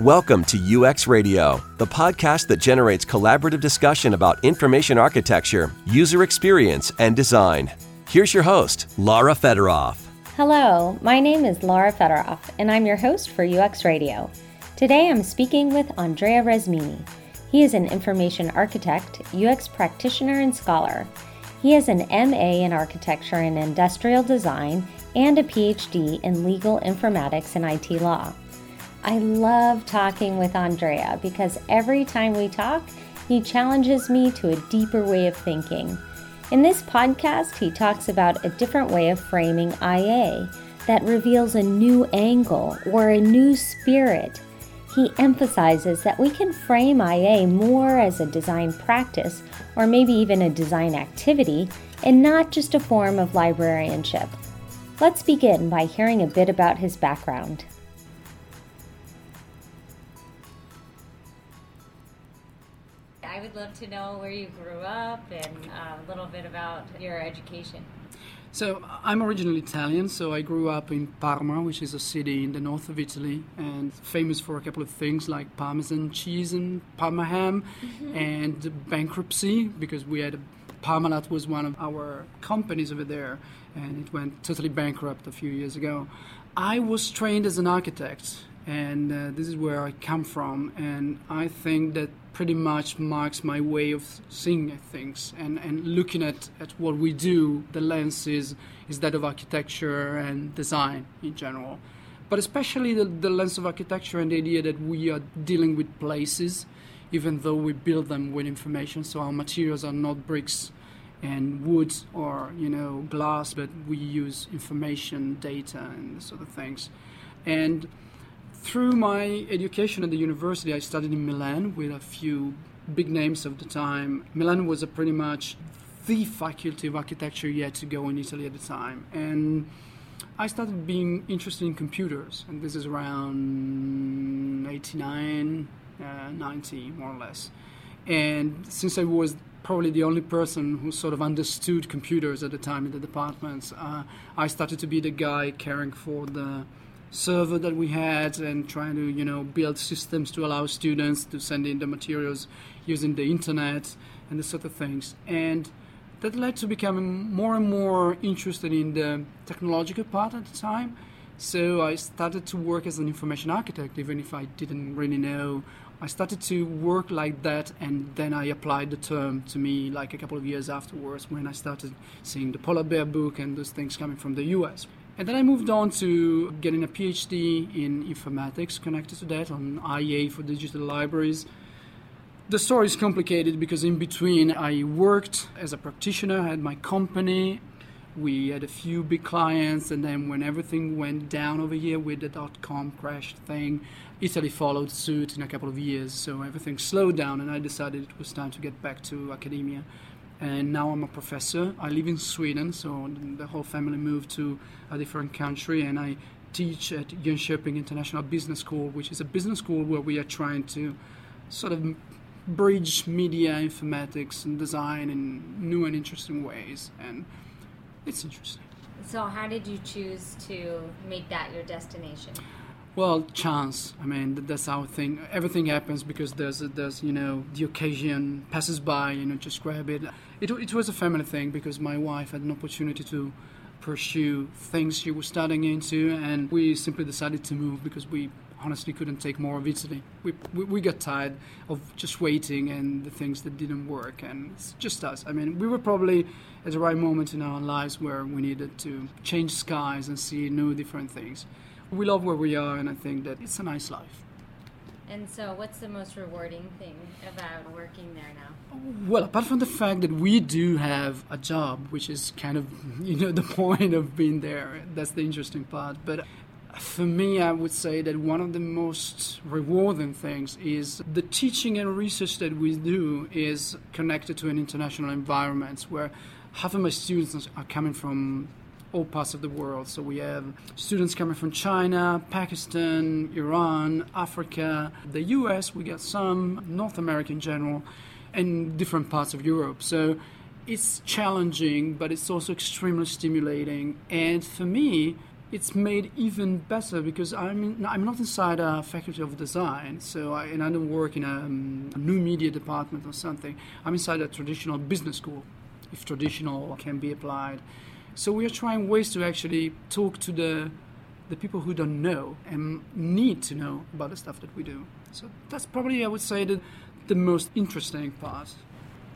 Welcome to UX Radio, the podcast that generates collaborative discussion about information architecture, user experience, and design. Here's your host, Lara Fedoroff. Hello, my name is Lara Fedoroff, and I'm your host for UX Radio. Today I'm speaking with Andrea Resmini. He is an information architect, UX practitioner, and scholar. He has an MA in architecture and industrial design and a PhD in legal informatics and IT law. I love talking with Andrea because every time we talk, he challenges me to a deeper way of thinking. In this podcast, he talks about a different way of framing IA that reveals a new angle or a new spirit. He emphasizes that we can frame IA more as a design practice or maybe even a design activity and not just a form of librarianship. Let's begin by hearing a bit about his background. I would love to know where you grew up and uh, a little bit about your education. So I'm originally Italian, so I grew up in Parma, which is a city in the north of Italy, and famous for a couple of things like Parmesan cheese and Parma ham, mm-hmm. and bankruptcy because we had a, Parmalat was one of our companies over there, and it went totally bankrupt a few years ago. I was trained as an architect, and uh, this is where I come from, and I think that pretty much marks my way of seeing things and, and looking at, at what we do. The lens is, is that of architecture and design in general. But especially the, the lens of architecture and the idea that we are dealing with places, even though we build them with information. So our materials are not bricks and wood or you know glass, but we use information, data, and sort of things. And through my education at the university, I studied in Milan with a few big names of the time. Milan was pretty much the faculty of architecture yet to go in Italy at the time. And I started being interested in computers, and this is around 89, uh, 90, more or less. And since I was probably the only person who sort of understood computers at the time in the departments, uh, I started to be the guy caring for the server that we had and trying to you know build systems to allow students to send in the materials using the internet and this sort of things. And that led to becoming more and more interested in the technological part at the time. So i started to work as an information architect even if i didn't really know. I started to work like that and then i applied the term to me like a couple of years afterwards when i started seeing the polar bear book and those things coming from the us and then I moved on to getting a PhD in informatics connected to that on IA for digital libraries. The story is complicated because in between I worked as a practitioner, I had my company, we had a few big clients, and then when everything went down over here with the dot com crash thing, Italy followed suit in a couple of years. So everything slowed down, and I decided it was time to get back to academia and now I'm a professor. I live in Sweden, so the whole family moved to a different country, and I teach at Jönköping International Business School, which is a business school where we are trying to sort of bridge media, informatics, and design in new and interesting ways, and it's interesting. So, how did you choose to make that your destination? Well, chance. I mean, that's our thing. Everything happens because there's, there's, you know, the occasion passes by, you know, just grab it. It, it was a family thing because my wife had an opportunity to pursue things she was studying into, and we simply decided to move because we honestly couldn't take more of Italy. We, we, we, got tired of just waiting and the things that didn't work, and it's just us. I mean, we were probably at the right moment in our lives where we needed to change skies and see new, different things we love where we are, and I think that it's a nice life. And so, what's the most rewarding thing about working there now? Well, apart from the fact that we do have a job, which is kind of, you know, the point of being there, that's the interesting part. But for me, I would say that one of the most rewarding things is the teaching and research that we do is connected to an international environment where half of my students are coming from all parts of the world. So we have students coming from China, Pakistan, Iran, Africa, the US, we get some, North America in general, and different parts of Europe. So it's challenging, but it's also extremely stimulating. And for me, it's made even better because I'm I'm not inside a faculty of design, so I, and I don't work in a, um, a new media department or something. I'm inside a traditional business school, if traditional can be applied. So we are trying ways to actually talk to the the people who don't know and need to know about the stuff that we do. So that's probably I would say the the most interesting part.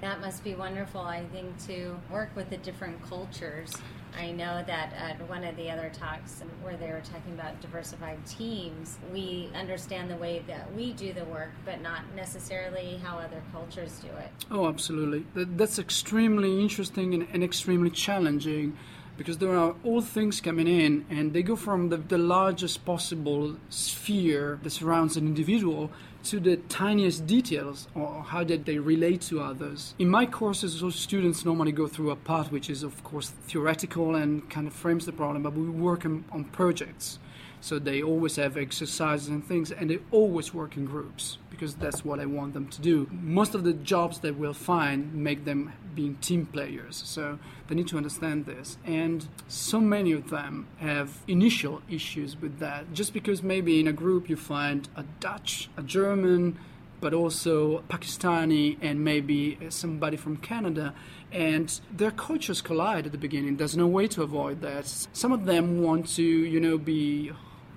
That must be wonderful, I think, to work with the different cultures. I know that at one of the other talks where they were talking about diversified teams, we understand the way that we do the work, but not necessarily how other cultures do it. Oh, absolutely. That's extremely interesting and, extremely challenging because there are all things coming in and they go from the, the largest possible sphere that surrounds an individual to the tiniest details or how did they relate to others. In my courses, those students normally go through a part which is, of course, theoretical and kind of frames the problem, but we work on, on projects. So they always have exercises and things, and they always work in groups because that's what I want them to do. Most of the jobs that we'll find make them being team players, so they need to understand this. And so many of them have initial issues with that, just because maybe in a group you find a Dutch, a German, but also Pakistani and maybe somebody from Canada. And their cultures collide at the beginning. There's no way to avoid that. Some of them want to, you know, be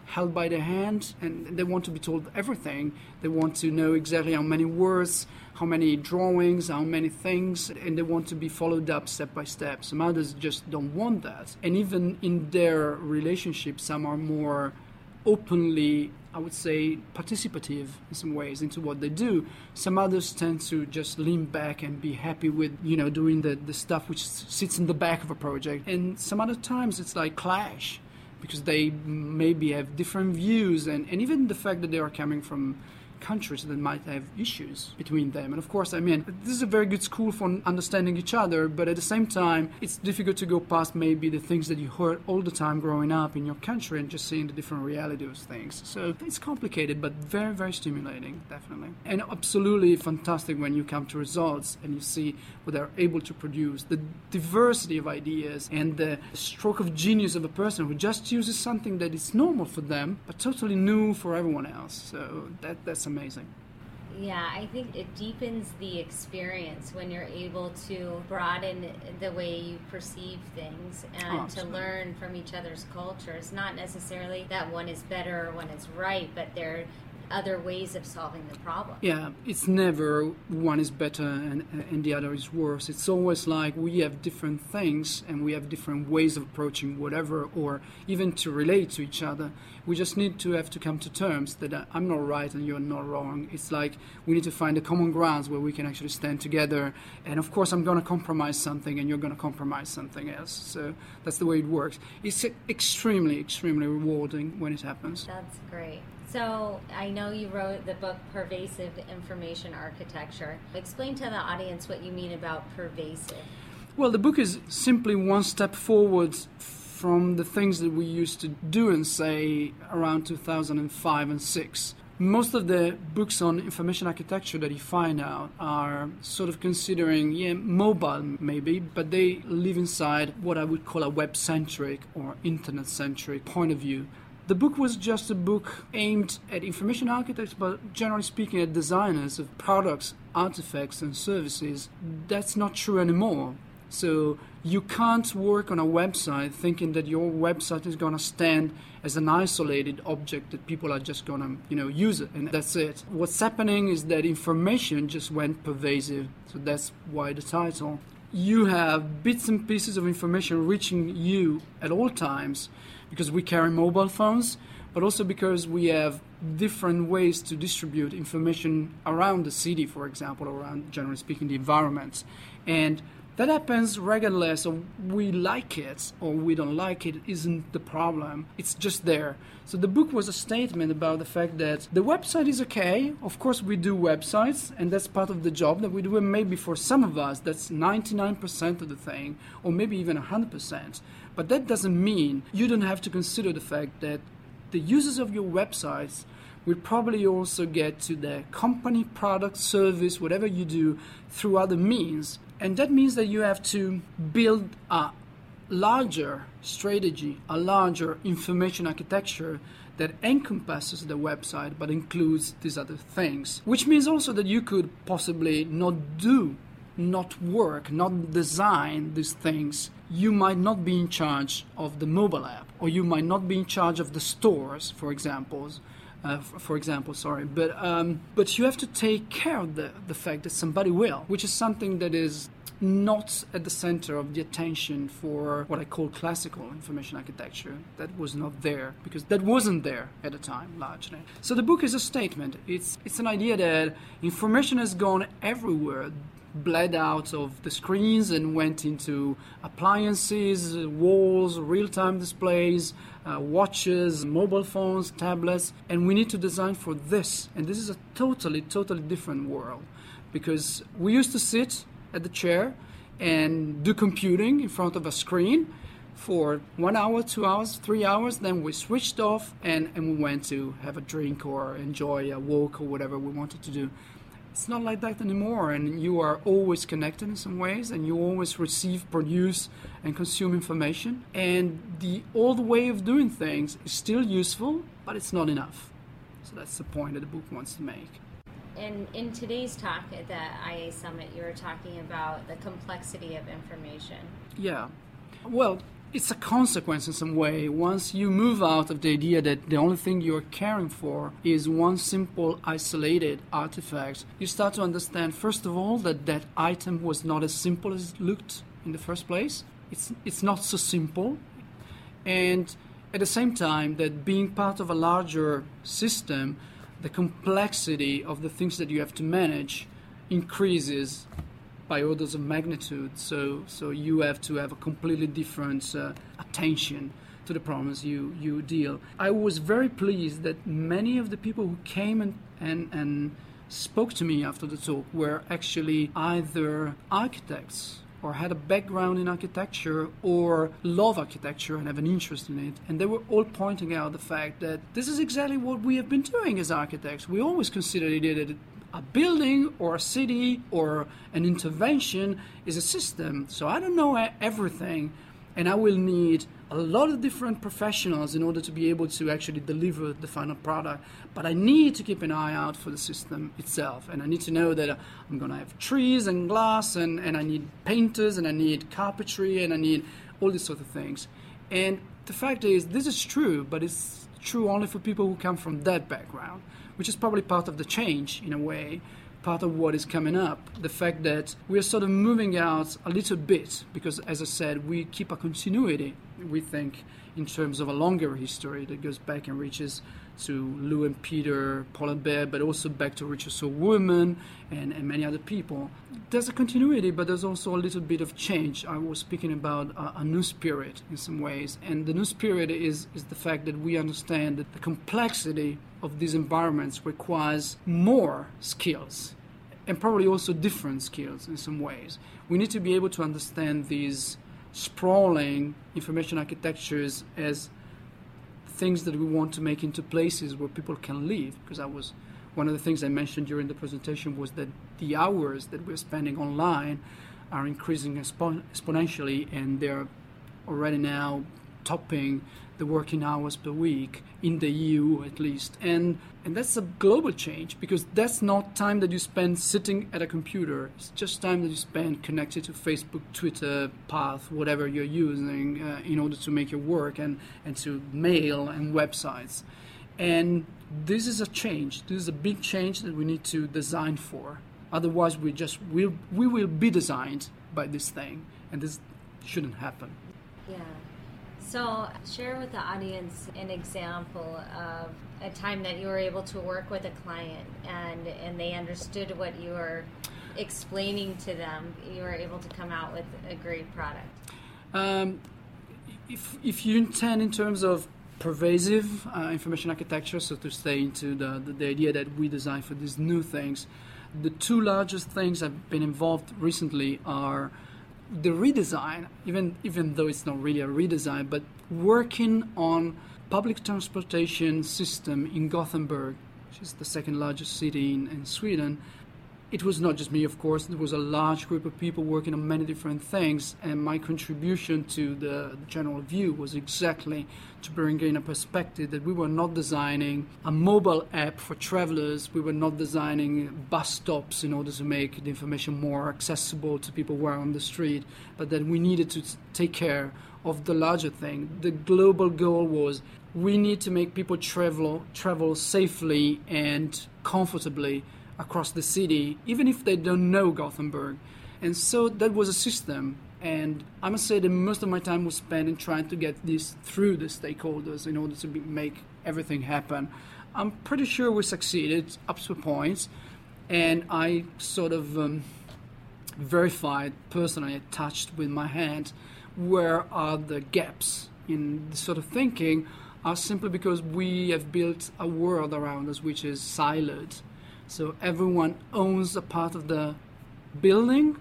held by the hand and they want to be told everything. They want to know exactly how many words, how many drawings, how many things, and they want to be followed up step by step. Some others just don't want that. And even in their relationship, some are more openly, I would say, participative in some ways into what they do. Some others tend to just lean back and be happy with, you know, doing the, the stuff which sits in the back of a project. And some other times it's like clash because they maybe have different views and, and even the fact that they are coming from countries that might have issues between them. And of course, I mean, this is a very good school for understanding each other, but at the same time, it's difficult to go past maybe the things that you heard all the time growing up in your country and just seeing the different reality of things. So it's complicated, but very, very stimulating, definitely. And absolutely fantastic when you come to results and you see what they're able to produce, the diversity of ideas and the stroke of genius of a person who just uses something that is normal for them, but totally new for everyone else. So that, that's amazing amazing. Yeah, I think it deepens the experience when you're able to broaden the way you perceive things and oh, to learn from each other's cultures. Not necessarily that one is better or one is right, but they're other ways of solving the problem. Yeah, it's never one is better and, and the other is worse. It's always like we have different things and we have different ways of approaching whatever or even to relate to each other. We just need to have to come to terms that uh, I'm not right and you're not wrong. It's like we need to find a common grounds where we can actually stand together. And of course, I'm going to compromise something and you're going to compromise something else. So that's the way it works. It's extremely, extremely rewarding when it happens. That's great. So I know you wrote the book Pervasive Information Architecture. Explain to the audience what you mean about pervasive. Well, the book is simply one step forward from the things that we used to do and say around 2005 and 6. Most of the books on information architecture that you find out are sort of considering, yeah, mobile maybe, but they live inside what I would call a web centric or internet centric point of view. The book was just a book aimed at information architects, but generally speaking, at designers of products, artifacts, and services. That's not true anymore. So you can't work on a website thinking that your website is going to stand as an isolated object that people are just going to, you know, use it and that's it. What's happening is that information just went pervasive. So that's why the title. You have bits and pieces of information reaching you at all times because we carry mobile phones, but also because we have different ways to distribute information around the city, for example, around, generally speaking, the environment. And that happens regardless of we like it or we don't like it isn't the problem. It's just there. So the book was a statement about the fact that the website is okay. Of course we do websites and that's part of the job that we do and maybe for some of us that's 99% of the thing or maybe even 100%. But that doesn't mean you don't have to consider the fact that the users of your websites will probably also get to the company, product, service, whatever you do through other means. And that means that you have to build a larger strategy, a larger information architecture that encompasses the website but includes these other things. Which means also that you could possibly not do, not work, not design these things. You might not be in charge of the mobile app, or you might not be in charge of the stores, for example. Uh, for example, sorry, but um, but you have to take care of the, the fact that somebody will, which is something that is not at the center of the attention for what I call classical information architecture. That was not there because that wasn't there at the time, largely. So the book is a statement. It's it's an idea that information has gone everywhere bled out of the screens and went into appliances, walls, real time displays, uh, watches, mobile phones, tablets. And we need to design for this. And this is a totally, totally different world because we used to sit at the chair and do computing in front of a screen for one hour, two hours, three hours. Then we switched off and, and we went to have a drink or enjoy a walk or whatever we wanted to do. It's not like that anymore, and you are always connected in some ways, and you always receive, produce, and consume information. And the old way of doing things is still useful, but it's not enough. So that's the point that the book wants to make. And in today's talk at the IA Summit, you were talking about the complexity of information. Yeah. Well, it's a consequence in some way. Once you move out of the idea that the only thing you're caring for is one simple isolated artifact, you start to understand, first of all, that that item was not as simple as it looked in the first place. It's, it's not so simple. And at the same time, that being part of a larger system, the complexity of the things that you have to manage increases by orders of magnitude. So, so you have to have a completely different uh, attention to the problems you, you deal. I was very pleased that many of the people who came and, and, and spoke to me after the talk were actually either architects or had a background in architecture or love architecture and have an interest in it. And they were all pointing out the fact that this is exactly what we have been doing as architects. We always considered it a building or a city or an intervention is a system. So I don't know everything, and I will need a lot of different professionals in order to be able to actually deliver the final product. But I need to keep an eye out for the system itself. And I need to know that uh, I'm going to have trees and glass, and, and I need painters, and I need carpentry, and I need all these sort of things. And the fact is, this is true, but it's true only for people who come from that background, which is probably part of the change in a way part of what is coming up. The fact that we are sort of moving out a little bit, because as I said, we keep a continuity, we think, in terms of a longer history that goes back and reaches to Lou and Peter, polar bear, but also back to Richard Saul Wurman and, and many other people. There's a continuity, but there's also a little bit of change. I was speaking about a, a new spirit in some ways, and the new spirit is, is the fact that we understand that the complexity of these environments requires more skills and probably also different skills in some ways. We need to be able to understand these sprawling information architectures as things that we want to make into places where people can live. Because I was one of the things I mentioned during the presentation was that the hours that we're spending online are increasing expo- exponentially, and they're already now topping the working hours per week in the EU at least. And and that's a global change because that's not time that you spend sitting at a computer. It's just time that you spend connected to Facebook, Twitter, Path, whatever you're using uh, in order to make your work and, and to mail and websites. And this is a change. This is a big change that we need to design for. Otherwise, we just will we will be designed by this thing, and this shouldn't happen. Yeah. So, share with the audience an example of a time that you were able to work with a client and and they understood what you were explaining to them. You were able to come out with a great product. Um, if if you intend in terms of pervasive uh, information architecture, so to stay into the, the, the idea that we design for these new things, the two largest things I've been involved recently are the redesign, even even though it's not really a redesign, but working on public transportation system in Gothenburg, which is the second largest city in, in Sweden, it was not just me, of course. There was a large group of people working on many different things, and my contribution to the, general view was exactly to bring in a perspective that we were not designing a mobile app for travelers. We were not designing bus stops in order to make the information more accessible to people who are on the street, but that we needed to take care of the larger thing. The global goal was we need to make people travel travel safely and comfortably across the city, even if they don't know Gothenburg. And so that was a system. And I must say that most of my time was spent in trying to get this through the stakeholders in order to be, make everything happen. I'm pretty sure we succeeded up to points, and I sort of um, verified personally, touched with my hand, where are the gaps in the sort of thinking are simply because we have built a world around us which is siloed so everyone owns a part of the building,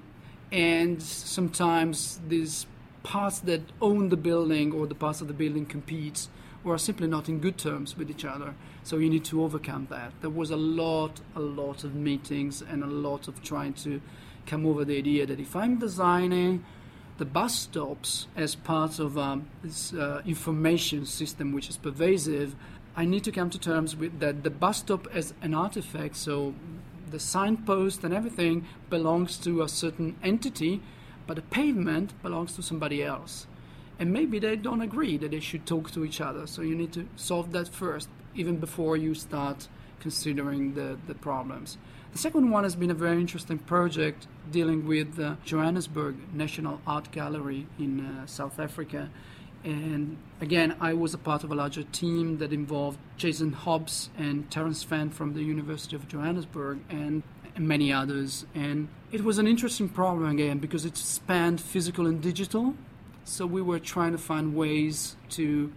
and sometimes these parts that own the building or the parts of the building compete or are simply not in good terms with each other. So you need to overcome that. There was a lot, a lot of meetings and a lot of trying to come over the idea that if I'm designing the bus stops as part of um, this uh, information system which is pervasive, I need to come to terms with that the bus stop as an artifact, so the signpost and everything belongs to a certain entity, but the pavement belongs to somebody else. And maybe they don't agree that they should talk to each other, so you need to solve that first, even before you start considering the, the problems. The second one has been a very interesting project dealing with the Johannesburg National Art Gallery in uh, South Africa and again, I was a part of a larger team that involved Jason Hobbs and Terence Fenn from the University of Johannesburg and many others. And it was an interesting problem again because it spanned physical and digital. So we were trying to find ways to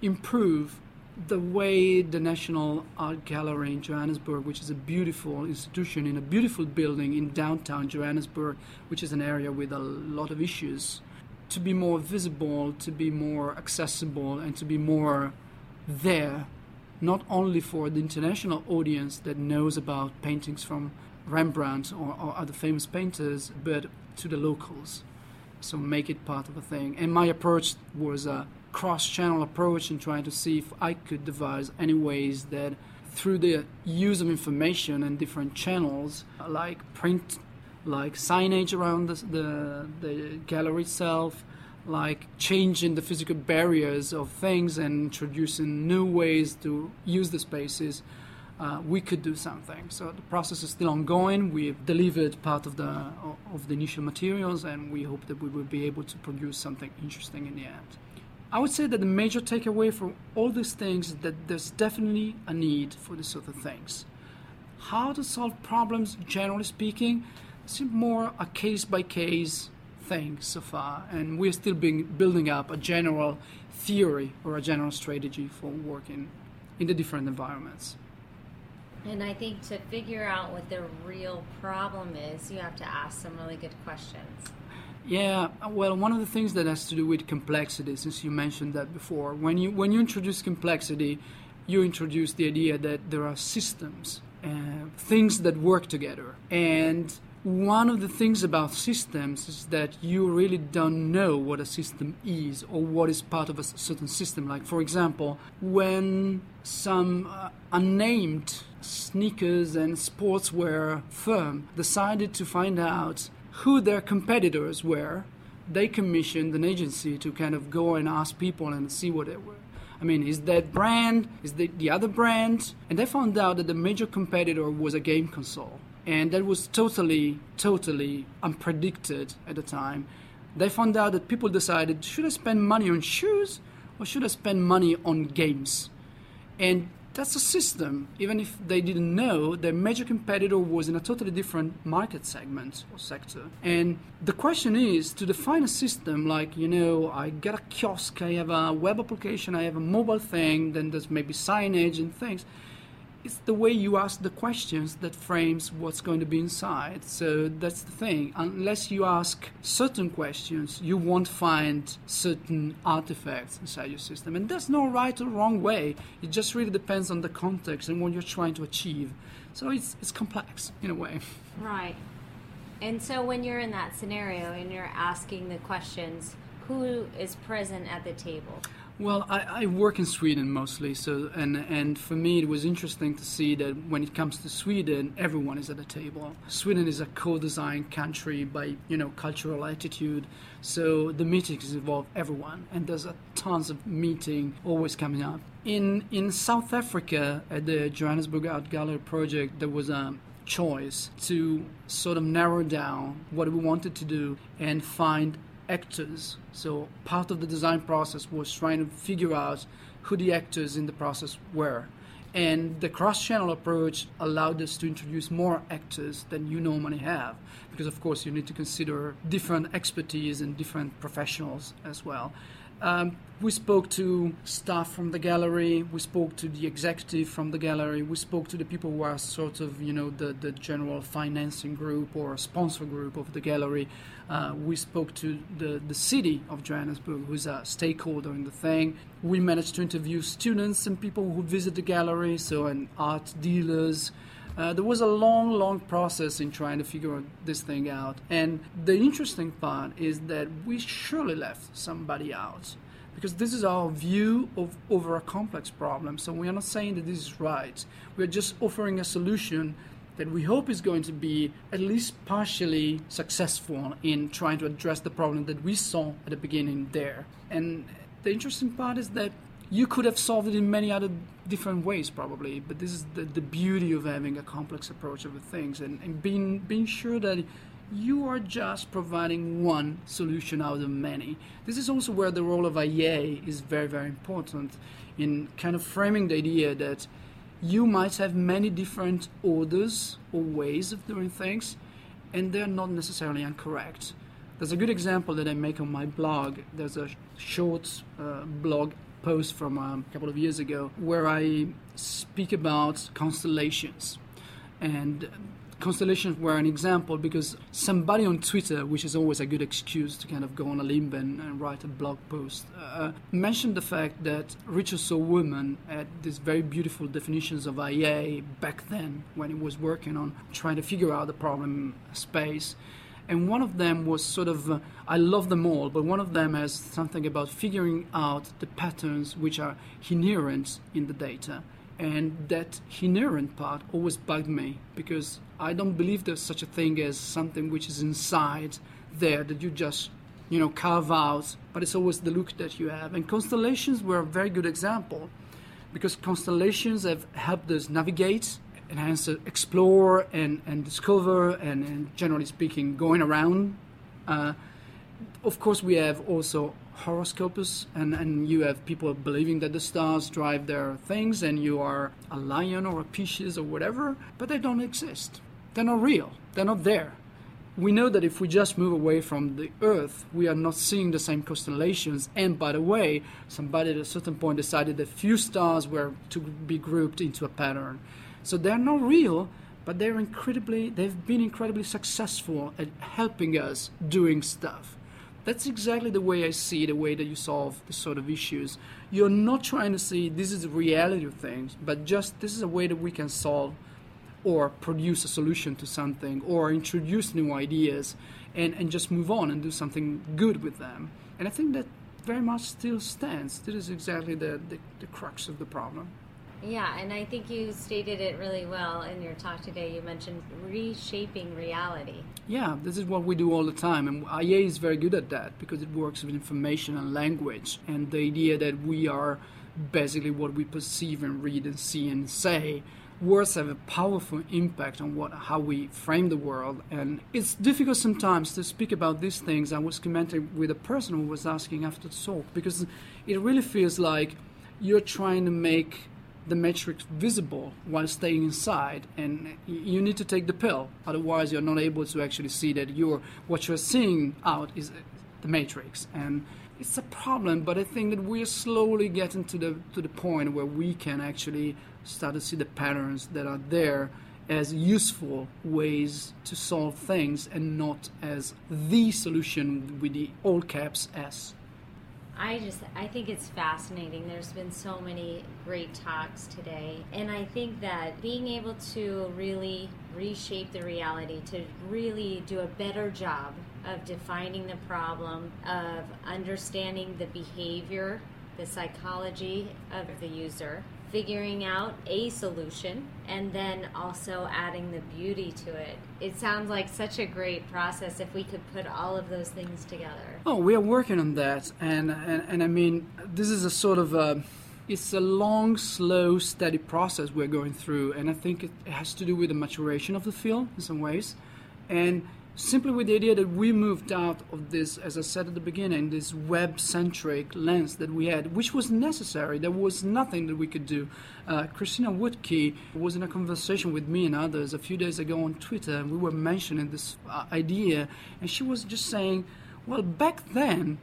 improve the way the National Art Gallery in Johannesburg, which is a beautiful institution in a beautiful building in downtown Johannesburg, which is an area with a lot of issues, to be more visible, to be more accessible, and to be more there, not only for the international audience that knows about paintings from Rembrandt or, or other famous painters, but to the locals. So make it part of a thing. And my approach was a cross-channel approach in trying to see if I could devise any ways that through the use of information and different channels like print like signage around the, the, the gallery itself, like changing the physical barriers of things and introducing new ways to use the spaces, uh, we could do something. So the process is still ongoing. We've delivered part of the of the initial materials, and we hope that we will be able to produce something interesting in the end. I would say that the major takeaway from all these things is that there's definitely a need for these sort of things. How to solve problems, generally speaking, it's more a case by case thing so far, and we're still being, building up a general theory or a general strategy for working in the different environments. And I think to figure out what the real problem is, you have to ask some really good questions. Yeah, well, one of the things that has to do with complexity, since you mentioned that before, when you when you introduce complexity, you introduce the idea that there are systems, uh, things that work together, and one of the things about systems is that you really don't know what a system is or what is part of a certain system. Like, for example, when some uh, unnamed sneakers and sportswear firm decided to find out who their competitors were, they commissioned an agency to kind of go and ask people and see what they were. I mean, is that brand, is the, the other brand? And they found out that the major competitor was a game console and that was totally, totally unpredicted at the time. They found out that people decided should I spend money on shoes or should I spend money on games? And that's a system. Even if they didn't know, their major competitor was in a totally different market segment or sector. And the question is to define a system like, you know, I get a kiosk, I have a web application, I have a mobile thing, then there's maybe signage and things it's the way you ask the questions that frames what's going to be inside. So that's the thing. Unless you ask certain questions, you won't find certain artifacts inside your system. And there's no right or wrong way. It just really depends on the context and what you're trying to achieve. So it's, it's complex in a way. Right. And so when you're in that scenario and you're asking the questions, who is present at the table? Well, I, I, work in Sweden mostly, so and and for me it was interesting to see that when it comes to Sweden, everyone is at the table. Sweden is a co-design country by you know cultural attitude, so the meetings involve everyone, and there's a tons of meeting always coming up. In in South Africa at the Johannesburg Art Gallery project, there was a choice to sort of narrow down what we wanted to do and find actors. So part of the design process was trying to figure out who the actors in the process were. And the cross-channel approach allowed us to introduce more actors than you normally have, because of course you need to consider different expertise and different professionals as well. Um, we spoke to staff from the gallery. We spoke to the executive from the gallery. We spoke to the people who are sort of, you know, the, the general financing group or sponsor group of the gallery. Uh, we spoke to the, the city of Johannesburg, who's a stakeholder in the thing. We managed to interview students and people who visit the gallery, so and art dealers. Uh, there was a long, long process in trying to figure this thing out. And the interesting part is that we surely left somebody out because this is our view of over a complex problem. So we are not saying that this is right. We are just offering a solution that we hope is going to be at least partially successful in trying to address the problem that we saw at the beginning there. And the interesting part is that you could have solved it in many other different ways probably but this is the, the beauty of having a complex approach of things and, and being being sure that you are just providing one solution out of many. This is also where the role of IA is very, very important in kind of framing the idea that you might have many different orders or ways of doing things, and they're not necessarily incorrect. There's a good example that I make on my blog. There's a short uh, blog post from um, a couple of years ago where I speak about constellations. And constellations were an example because somebody on Twitter, which is always a good excuse to kind of go on a limb and, and write a blog post, uh, mentioned the fact that Richard Wurman had these very beautiful definitions of IA back then when he was working on trying to figure out the problem space and one of them was sort of uh, I love them all, but one of them has something about figuring out the patterns which are inherent in the data. And that inherent part always bugged me because I don't believe there's such a thing as something which is inside there that you just you know carve out, but it's always the look that you have. And constellations were a very good example because constellations have helped us navigate and hence explore and, and discover and, and generally speaking going around. Uh, of course we have also horoscopes and, and you have people believing that the stars drive their things and you are a lion or a pisces or whatever but they don't exist. They're not real. They're not there. We know that if we just move away from the earth we are not seeing the same constellations. And by the way somebody at a certain point decided that few stars were to be grouped into a pattern so they're not real, but they're incredibly, they've been incredibly successful at helping us doing stuff. That's exactly the way I see the way that you solve this sort of issues. You're not trying to see this is the reality of things, but just this is a way that we can solve or produce a solution to something or introduce new ideas and, and just move on and do something good with them. And I think that very much still stands. This is exactly the, the, the crux of the problem. Yeah, and I think you stated it really well in your talk today. You mentioned reshaping reality. Yeah, this is what we do all the time, and IA is very good at that because it works with information and language, and the idea that we are basically what we perceive and read and see and say. Words have a powerful impact on what how we frame the world, and it's difficult sometimes to speak about these things. I was commenting with a person who was asking after the talk because it really feels like you're trying to make the matrix visible while staying inside and you need to take the pill otherwise you're not able to actually see that you're what you're seeing out is uh, the matrix and it's a problem, but I think that we're slowly getting to the to the point where we can actually start to see the patterns that are there as useful ways to solve things and not as the solution with the all caps S. I just I think it's fascinating. There's been so many great talks today, and I think that being able to really reshape the reality to really do a better job of defining the problem, of understanding the behavior, the psychology of the user, figuring out a solution, and then also adding the beauty to it. It sounds like such a great process if we could put all of those things together. Oh, we are working on that, and and, and I mean, this is a sort of a it's a long, slow, steady process we're going through, and I think it has to do with the maturation of the field in some ways, and simply with the idea that we moved out of this, as I said at the beginning, this web centric lens that we had, which was necessary. There was nothing that we could do. Uh, Christina Wodtke was in a conversation with me and others a few days ago on Twitter, and we were mentioning this uh, idea, and she was just saying, well, back then,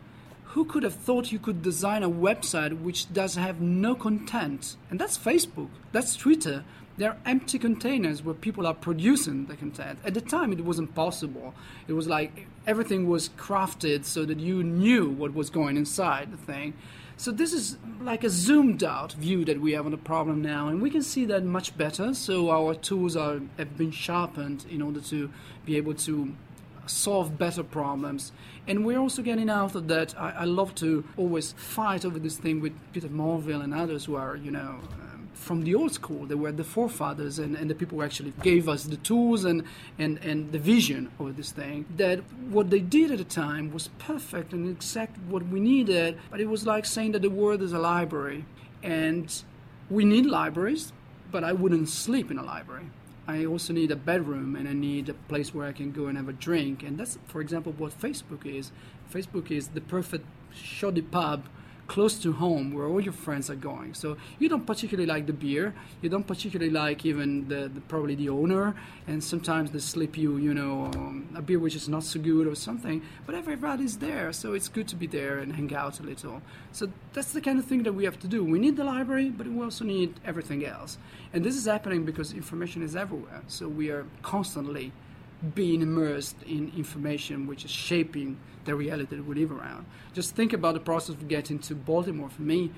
who could have thought you could design a website which does have no content? And that's Facebook, that's Twitter. They're empty containers where people are producing the content. At the time, it wasn't possible. It was like everything was crafted so that you knew what was going inside the thing. So this is like a zoomed out view that we have on the problem now, and we can see that much better. So our tools are have been sharpened in order to be able to solve better problems. And we're also getting out of that. I, I love to always fight over this thing with Peter Morville and others who are, you know, from the old school. They were the forefathers and, and the people who actually gave us the tools and, and, and the vision of this thing. That what they did at the time was perfect and exact what we needed, but it was like saying that the world is a library. And we need libraries, but I wouldn't sleep in a library. I also need a bedroom and I need a place where I can go and have a drink. And that's, for example, what Facebook is. Facebook is the perfect shoddy pub close to home where all your friends are going. So you don't particularly like the beer, you don't particularly like even the, the probably the owner, and sometimes they slip you, you know, um, a beer which is not so good or something. But everybody's there, so it's good to be there and hang out a little. So that's the kind of thing that we have to do. We need the library, but we also need everything else. And this is happening because information is everywhere. So we are constantly being immersed in information which is shaping the reality that we live around. Just think about the process of getting to Baltimore. For me,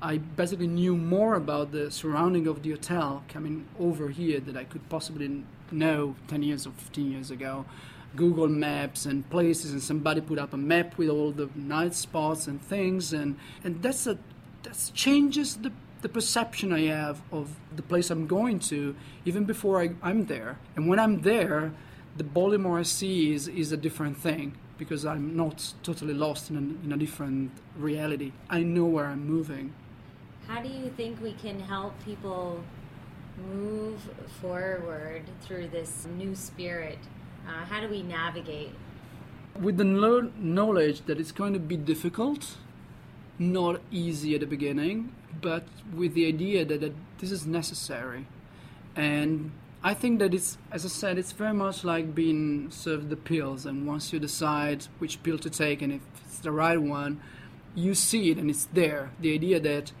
I basically knew more about the surrounding of the hotel coming over here that I could possibly know 10 years or 15 years ago. Google Maps and places, and somebody put up a map with all the night spots and things, and, and that's a that changes the the perception I have of the place I'm going to even before I, I'm there. And when I'm there, the Baltimore I see is, is a different thing because I'm not totally lost in a, in a different reality. I know where I'm moving. How do you think we can help people move forward through this new spirit? Uh, how do we navigate? With the no- knowledge that it's going to be difficult, not easy at the beginning, but with the idea that, that this is necessary. And I think that it's, as I said, it's very much like being served the pills. And once you decide which pill to take and if it's the right one, you see it and it's there. The idea that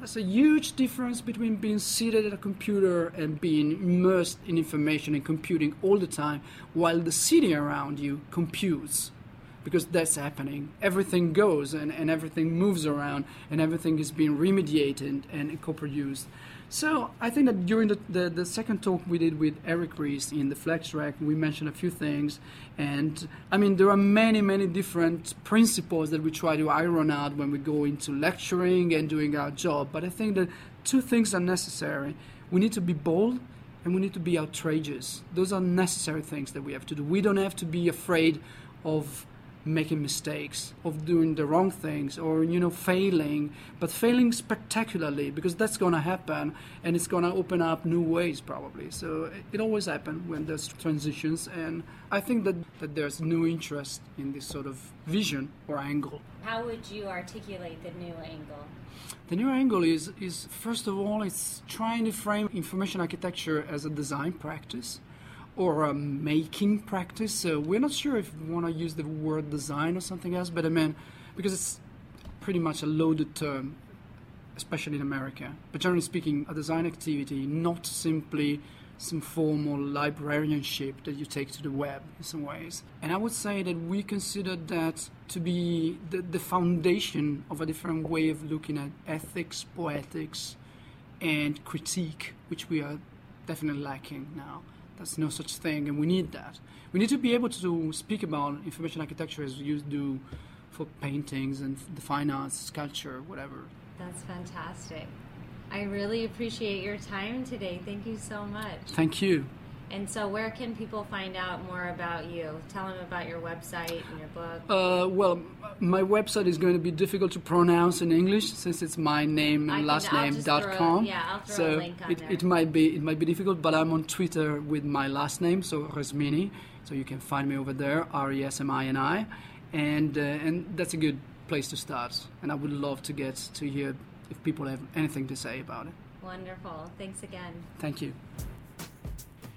there's a huge difference between being seated at a computer and being immersed in information and computing all the time while the city around you computes. Because that's happening. Everything goes and, and everything moves around and everything is being remediated and co produced. So I think that during the, the, the, second talk we did with Eric Reiss in the Flex Track, we mentioned a few things. And I mean, there are many, many different principles that we try to iron out when we go into lecturing and doing our job. But I think that two things are necessary. We need to be bold and we need to be outrageous. Those are necessary things that we have to do. We don't have to be afraid of making mistakes, of doing the wrong things, or you know, failing, but failing spectacularly because that's going to happen, and it's going to open up new ways probably. So it, it always happens when there's transitions, and I think that that there's new interest in this sort of vision or angle. How would you articulate the new angle? The new angle is is first of all, it's trying to frame information architecture as a design practice or a making practice. So we're not sure if we want to use the word design or something else, but I mean, because it's pretty much a loaded term, especially in America. But generally speaking, a design activity, not simply some formal librarianship that you take to the web in some ways. And I would say that we consider that to be the, the foundation of a different way of looking at ethics, poetics, and critique, which we are definitely lacking now. There's no such thing, and we need that. We need to be able to speak about information architecture as you do for paintings and the fine arts, sculpture, whatever. That's fantastic. I really appreciate your time today. Thank you so much. Thank you. And so, where can people find out more about you? Tell them about your website and your book. Uh, well, my website is going to be difficult to pronounce in English since it's my name and last name dot com. Yeah, I'll throw so a link on it, there. it might be it might be difficult, but I'm on Twitter with my last name, so Resmini. So you can find me over there, R E S M I N I, and uh, and that's a good place to start. And I would love to get to hear if people have anything to say about it. Wonderful. Thanks again. Thank you.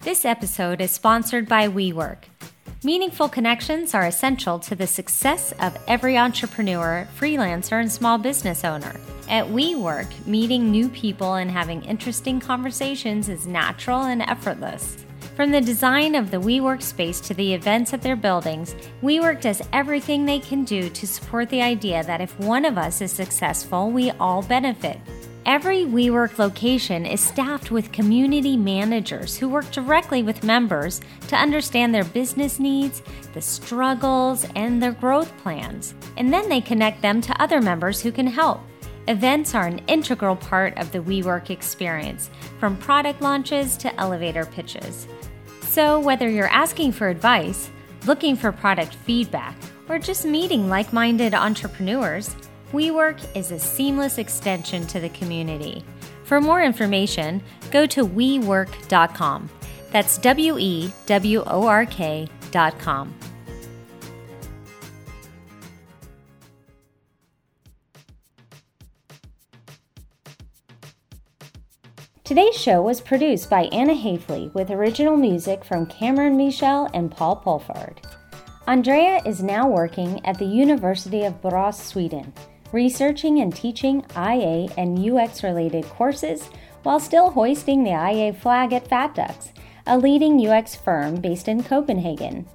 This episode is sponsored by WeWork. Meaningful connections are essential to the success of every entrepreneur, freelancer, and small business owner. At WeWork, meeting new people and having interesting conversations is natural and effortless. From the design of the WeWork space to the events at their buildings, WeWork does everything they can do to support the idea that if one of us is successful, we all benefit. Every WeWork location is staffed with community managers who work directly with members to understand their business needs, the struggles, and their growth plans. And then they connect them to other members who can help. Events are an integral part of the WeWork experience, from product launches to elevator pitches. So, whether you're asking for advice, looking for product feedback, or just meeting like minded entrepreneurs, WeWork is a seamless extension to the community. For more information, go to WeWork.com. That's W E W O R K.com. Today's show was produced by Anna Hafley with original music from Cameron Michel and Paul Pulford. Andrea is now working at the University of Borås, Sweden, researching and teaching IA and UX related courses while still hoisting the IA flag at FatDUX, a leading UX firm based in Copenhagen.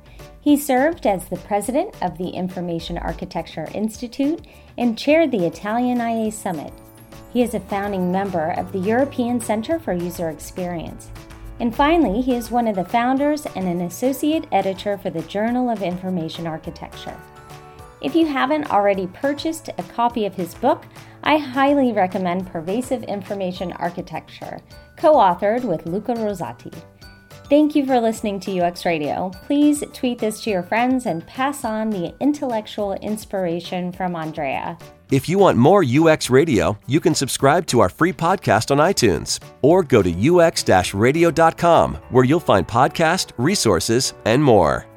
He served as the president of the Information Architecture Institute and chaired the Italian IA Summit. He is a founding member of the European Center for User Experience. And finally, he is one of the founders and an associate editor for the Journal of Information Architecture. If you haven't already purchased a copy of his book, I highly recommend Pervasive Information Architecture, co authored with Luca Rosati. Thank you for listening to UX Radio. Please tweet this to your friends and pass on the intellectual inspiration from Andrea. If you want more UX Radio, you can subscribe to our free podcast on iTunes or go to ux radio.com where you'll find podcast, resources, and more.